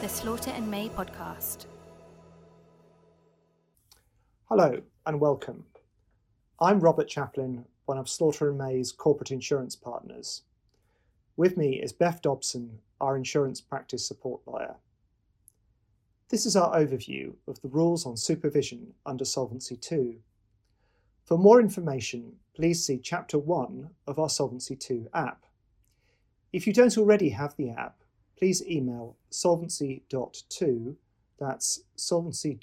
the Slaughter and May podcast. Hello and welcome. I'm Robert Chaplin, one of Slaughter and May's corporate insurance partners. With me is Beth Dobson, our insurance practice support lawyer. This is our overview of the rules on supervision under Solvency II. For more information, please see Chapter 1 of our Solvency II app. If you don't already have the app, please email solvency.2, that's solvency.two,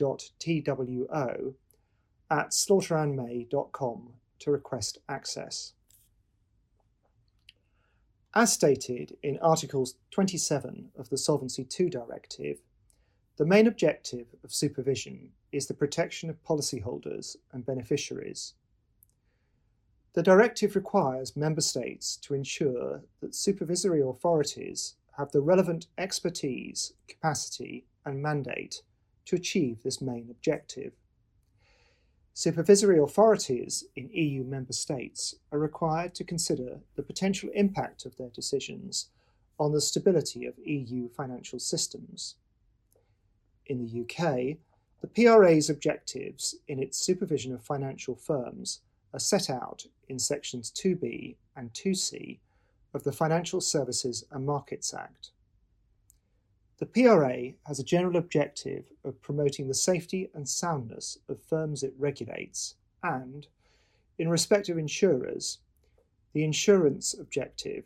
at slaughterandmay.com to request access. As stated in Articles 27 of the Solvency II Directive, the main objective of supervision is the protection of policyholders and beneficiaries. The directive requires member states to ensure that supervisory authorities have the relevant expertise, capacity, and mandate to achieve this main objective. Supervisory authorities in EU member states are required to consider the potential impact of their decisions on the stability of EU financial systems. In the UK, the PRA's objectives in its supervision of financial firms are set out in sections 2b and 2c of the Financial Services and Markets Act. The PRA has a general objective of promoting the safety and soundness of firms it regulates and, in respect of insurers, the insurance objective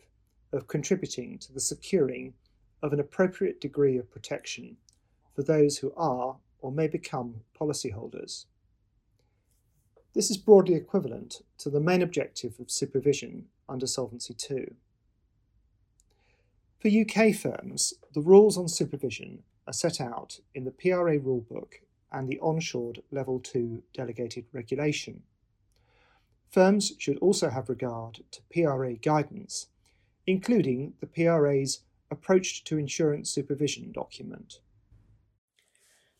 of contributing to the securing of an appropriate degree of protection for those who are or may become policyholders. This is broadly equivalent to the main objective of supervision under Solvency II. For UK firms, the rules on supervision are set out in the PRA rulebook and the Onshored Level 2 delegated regulation. Firms should also have regard to PRA guidance, including the PRA's Approach to Insurance Supervision document.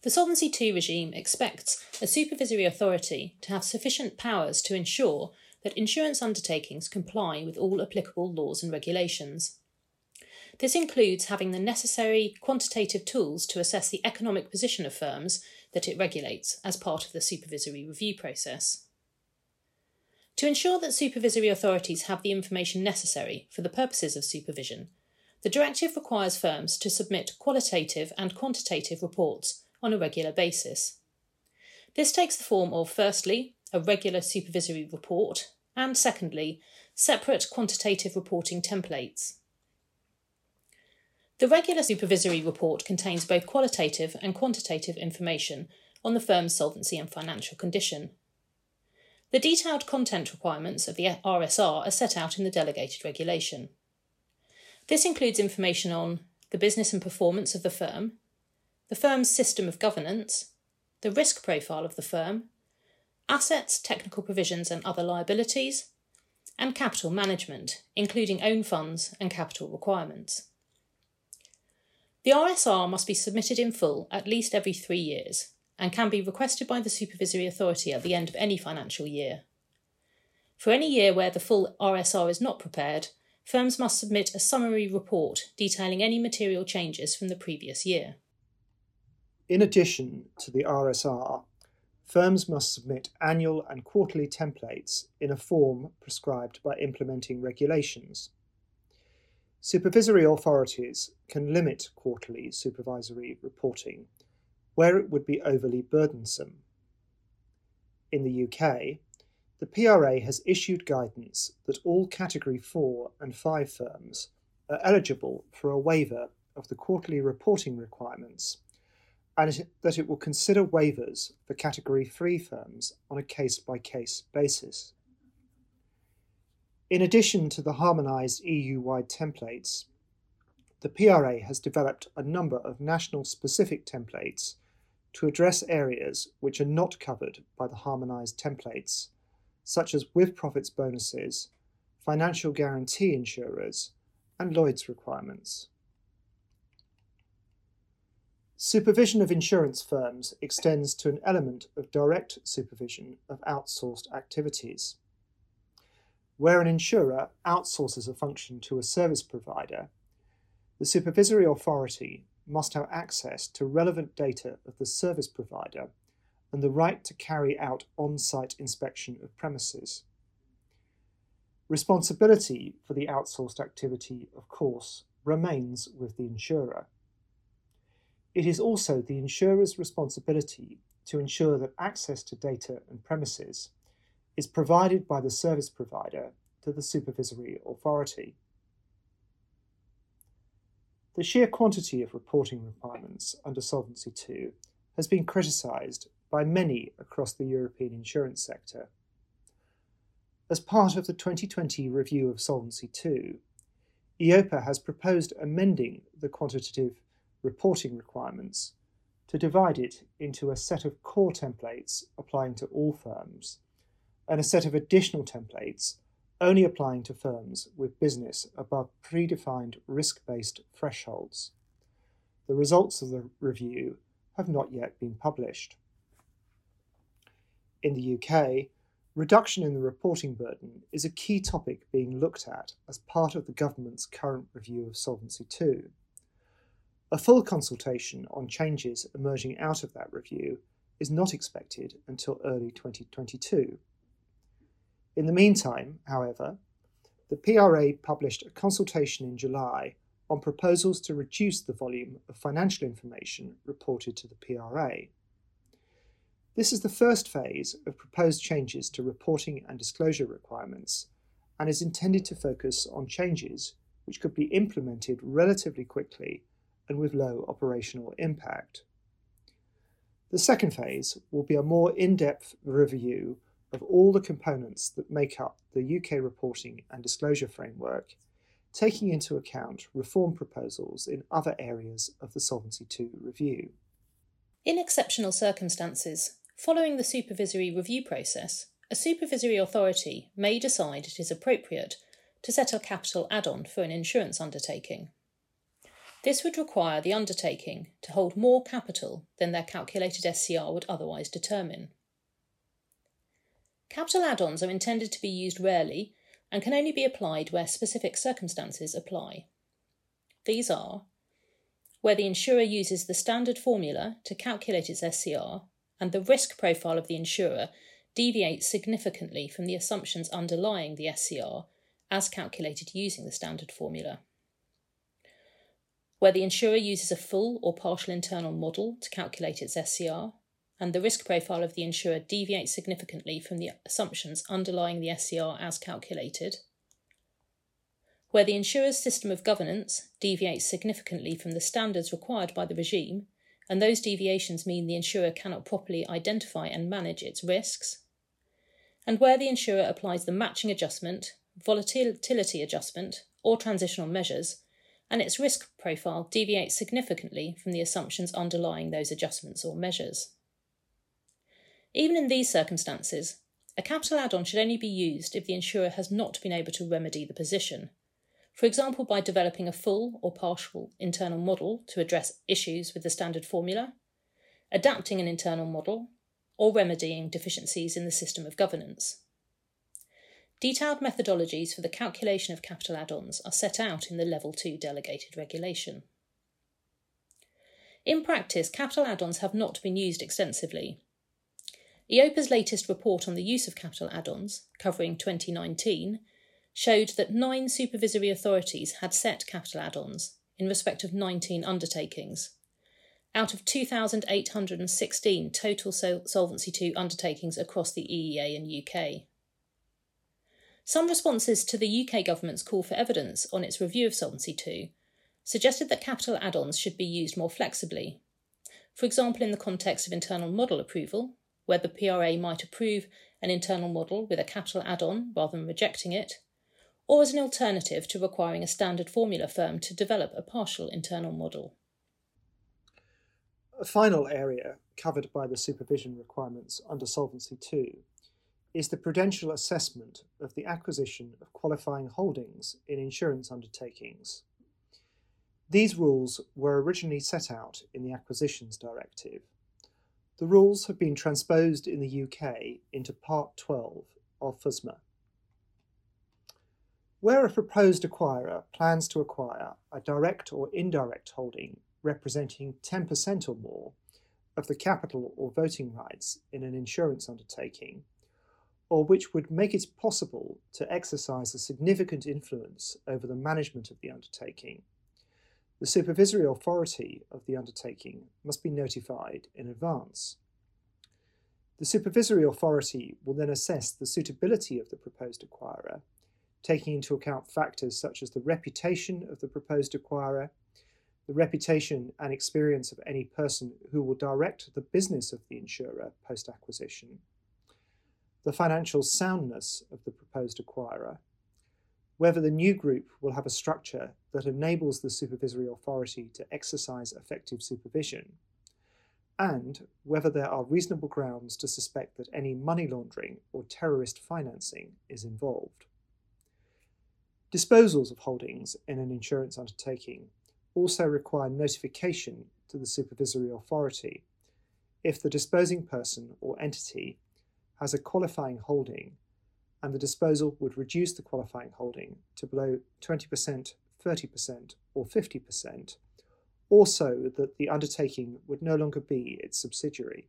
The Solvency II regime expects a supervisory authority to have sufficient powers to ensure that insurance undertakings comply with all applicable laws and regulations. This includes having the necessary quantitative tools to assess the economic position of firms that it regulates as part of the supervisory review process. To ensure that supervisory authorities have the information necessary for the purposes of supervision, the directive requires firms to submit qualitative and quantitative reports on a regular basis. This takes the form of, firstly, a regular supervisory report, and secondly, separate quantitative reporting templates. The regular supervisory report contains both qualitative and quantitative information on the firm's solvency and financial condition. The detailed content requirements of the RSR are set out in the delegated regulation. This includes information on the business and performance of the firm, the firm's system of governance, the risk profile of the firm, assets, technical provisions, and other liabilities, and capital management, including own funds and capital requirements. The RSR must be submitted in full at least every three years and can be requested by the supervisory authority at the end of any financial year. For any year where the full RSR is not prepared, firms must submit a summary report detailing any material changes from the previous year. In addition to the RSR, firms must submit annual and quarterly templates in a form prescribed by implementing regulations. Supervisory authorities can limit quarterly supervisory reporting where it would be overly burdensome. In the UK, the PRA has issued guidance that all Category 4 and 5 firms are eligible for a waiver of the quarterly reporting requirements and that it will consider waivers for Category 3 firms on a case by case basis. In addition to the harmonised EU wide templates, the PRA has developed a number of national specific templates to address areas which are not covered by the harmonised templates, such as with profits bonuses, financial guarantee insurers, and Lloyd's requirements. Supervision of insurance firms extends to an element of direct supervision of outsourced activities. Where an insurer outsources a function to a service provider, the supervisory authority must have access to relevant data of the service provider and the right to carry out on site inspection of premises. Responsibility for the outsourced activity, of course, remains with the insurer. It is also the insurer's responsibility to ensure that access to data and premises is provided by the service provider to the supervisory authority. The sheer quantity of reporting requirements under Solvency II has been criticised by many across the European insurance sector. As part of the 2020 review of Solvency II, EIOPA has proposed amending the quantitative reporting requirements to divide it into a set of core templates applying to all firms and a set of additional templates only applying to firms with business above predefined risk based thresholds. The results of the review have not yet been published. In the UK, reduction in the reporting burden is a key topic being looked at as part of the government's current review of Solvency II. A full consultation on changes emerging out of that review is not expected until early 2022. In the meantime, however, the PRA published a consultation in July on proposals to reduce the volume of financial information reported to the PRA. This is the first phase of proposed changes to reporting and disclosure requirements and is intended to focus on changes which could be implemented relatively quickly and with low operational impact. The second phase will be a more in depth review of all the components that make up the UK reporting and disclosure framework, taking into account reform proposals in other areas of the Solvency II review. In exceptional circumstances, following the supervisory review process, a supervisory authority may decide it is appropriate to set a capital add on for an insurance undertaking. This would require the undertaking to hold more capital than their calculated SCR would otherwise determine. Capital add ons are intended to be used rarely and can only be applied where specific circumstances apply. These are where the insurer uses the standard formula to calculate its SCR and the risk profile of the insurer deviates significantly from the assumptions underlying the SCR as calculated using the standard formula where the insurer uses a full or partial internal model to calculate its SCR, and the risk profile of the insurer deviates significantly from the assumptions underlying the SCR as calculated, where the insurer's system of governance deviates significantly from the standards required by the regime, and those deviations mean the insurer cannot properly identify and manage its risks, and where the insurer applies the matching adjustment, volatility adjustment, or transitional measures and its risk profile deviates significantly from the assumptions underlying those adjustments or measures. Even in these circumstances, a capital add on should only be used if the insurer has not been able to remedy the position, for example, by developing a full or partial internal model to address issues with the standard formula, adapting an internal model, or remedying deficiencies in the system of governance. Detailed methodologies for the calculation of capital add-ons are set out in the Level 2 delegated regulation. In practice, capital add-ons have not been used extensively. EIOPA's latest report on the use of capital add-ons, covering 2019, showed that nine supervisory authorities had set capital add-ons in respect of 19 undertakings, out of 2,816 total Solvency II undertakings across the EEA and UK. Some responses to the UK government's call for evidence on its review of Solvency II suggested that capital add ons should be used more flexibly. For example, in the context of internal model approval, where the PRA might approve an internal model with a capital add on rather than rejecting it, or as an alternative to requiring a standard formula firm to develop a partial internal model. A final area covered by the supervision requirements under Solvency II is the prudential assessment of the acquisition of qualifying holdings in insurance undertakings. These rules were originally set out in the Acquisitions Directive. The rules have been transposed in the UK into Part 12 of FSMA. Where a proposed acquirer plans to acquire a direct or indirect holding representing 10% or more of the capital or voting rights in an insurance undertaking, or which would make it possible to exercise a significant influence over the management of the undertaking, the supervisory authority of the undertaking must be notified in advance. The supervisory authority will then assess the suitability of the proposed acquirer, taking into account factors such as the reputation of the proposed acquirer, the reputation and experience of any person who will direct the business of the insurer post acquisition, the financial soundness of the proposed acquirer, whether the new group will have a structure that enables the supervisory authority to exercise effective supervision, and whether there are reasonable grounds to suspect that any money laundering or terrorist financing is involved. Disposals of holdings in an insurance undertaking also require notification to the supervisory authority if the disposing person or entity has a qualifying holding and the disposal would reduce the qualifying holding to below 20%, 30%, or 50%, also that the undertaking would no longer be its subsidiary.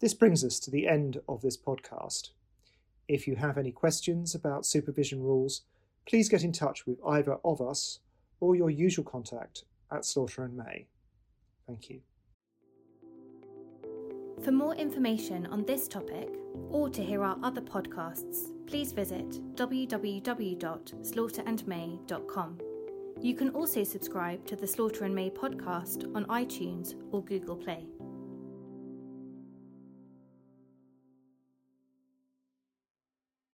This brings us to the end of this podcast. If you have any questions about supervision rules, please get in touch with either of us or your usual contact at Slaughter and May. Thank you. For more information on this topic, or to hear our other podcasts, please visit www.slaughterandmay.com. You can also subscribe to the Slaughter and May podcast on iTunes or Google Play.